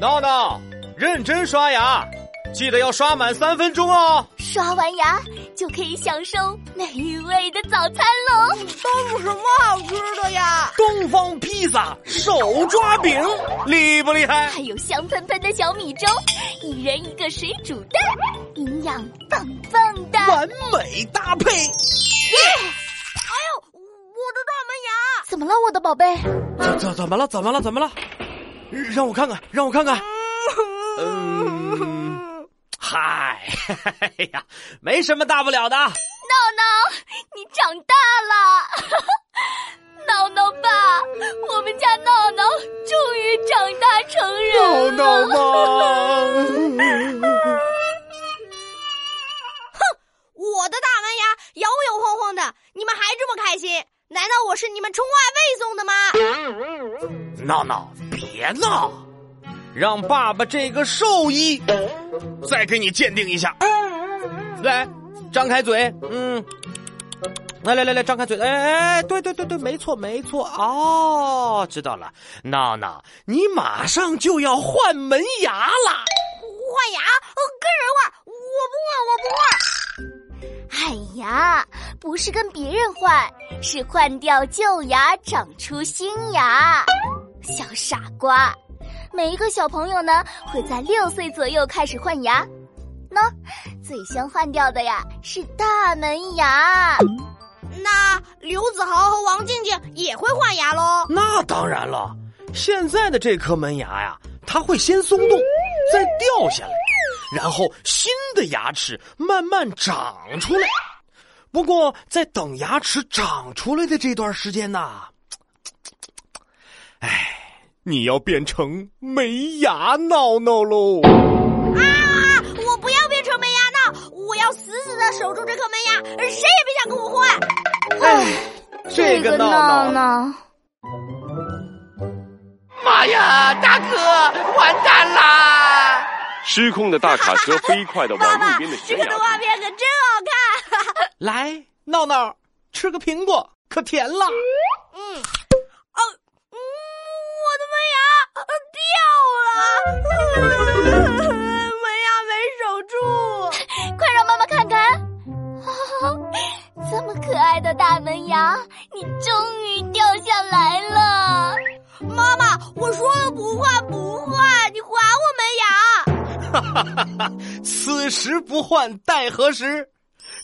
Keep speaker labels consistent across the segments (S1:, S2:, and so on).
S1: 闹闹，认真刷牙，记得要刷满三分钟哦。
S2: 刷完牙就可以享受美味的早餐喽。
S3: 都有什么好吃的呀？
S1: 东方披萨手抓饼，厉不厉害？
S2: 还有香喷喷的小米粥，一人一个水煮蛋，营养棒棒的，
S1: 完美搭配。
S2: 耶！怎么了，我的宝贝？
S1: 怎怎怎么了？怎么了？怎么了？让我看看，让我看看。嗯，嗨，哎呀，没什么大不了的。
S2: 闹闹，你长大了。闹闹爸，我们家闹闹终于长大成人
S1: 了。闹闹
S3: 妈，哼，我的大门牙摇摇晃晃的，你们还这么开心？难道我是你们充话费送的
S1: 吗？闹闹，别闹。让爸爸这个兽医再给你鉴定一下。来，张开嘴，嗯，来来来来，张开嘴，哎哎，对对对对，没错没错，哦，知道了。闹闹，你马上就要换门牙了。
S3: 换牙？跟人换？我不换，我不换。
S2: 哎呀，不是跟别人换，是换掉旧牙，长出新牙。小傻瓜。每一个小朋友呢，会在六岁左右开始换牙。那最先换掉的呀是大门牙。
S3: 那刘子豪和王静静也会换牙喽？
S1: 那当然了，现在的这颗门牙呀，它会先松动，再掉下来，然后新的牙齿慢慢长出来。不过在等牙齿长出来的这段时间呢，哎。你要变成没牙闹闹喽！
S3: 啊！我不要变成没牙闹，我要死死的守住这颗门牙，谁也别想跟我换。
S2: 哎，这个闹闹，
S4: 妈呀！大哥，完蛋啦！
S5: 失控的大卡车飞快的往路边的悬崖。
S3: 这个动画片可真好看！
S1: 来，闹闹，吃个苹果，可甜了。
S3: 嗯。啊，嗯，我的门牙掉了，门牙没守住，
S2: 快让妈妈看看。这么可爱的大门牙，你终于掉下来了。
S3: 妈妈，我说了不换不换，你还我门牙。哈哈
S1: 哈哈此时不换待何时？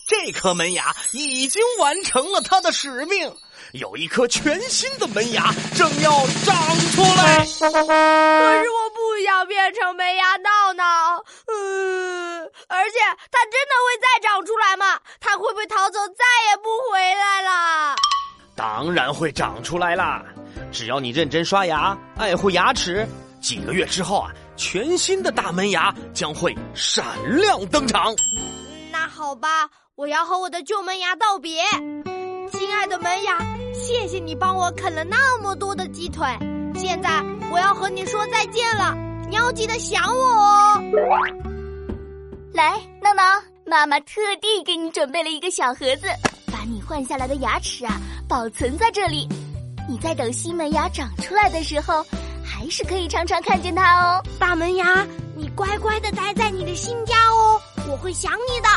S1: 这颗门牙已经完成了它的使命。有一颗全新的门牙正要长出来，可是
S3: 我不想变成门牙闹闹。嗯，而且它真的会再长出来吗？它会不会逃走，再也不回来了？
S1: 当然会长出来啦！只要你认真刷牙，爱护牙齿，几个月之后啊，全新的大门牙将会闪亮登场。
S3: 那好吧，我要和我的旧门牙道别。亲爱的门牙，谢谢你帮我啃了那么多的鸡腿。现在我要和你说再见了，你要记得想我哦。
S2: 来，闹闹，妈妈特地给你准备了一个小盒子，把你换下来的牙齿啊保存在这里。你在等新门牙长出来的时候，还是可以常常看见它哦。
S3: 大门牙，你乖乖的待在你的新家哦，我会想你的。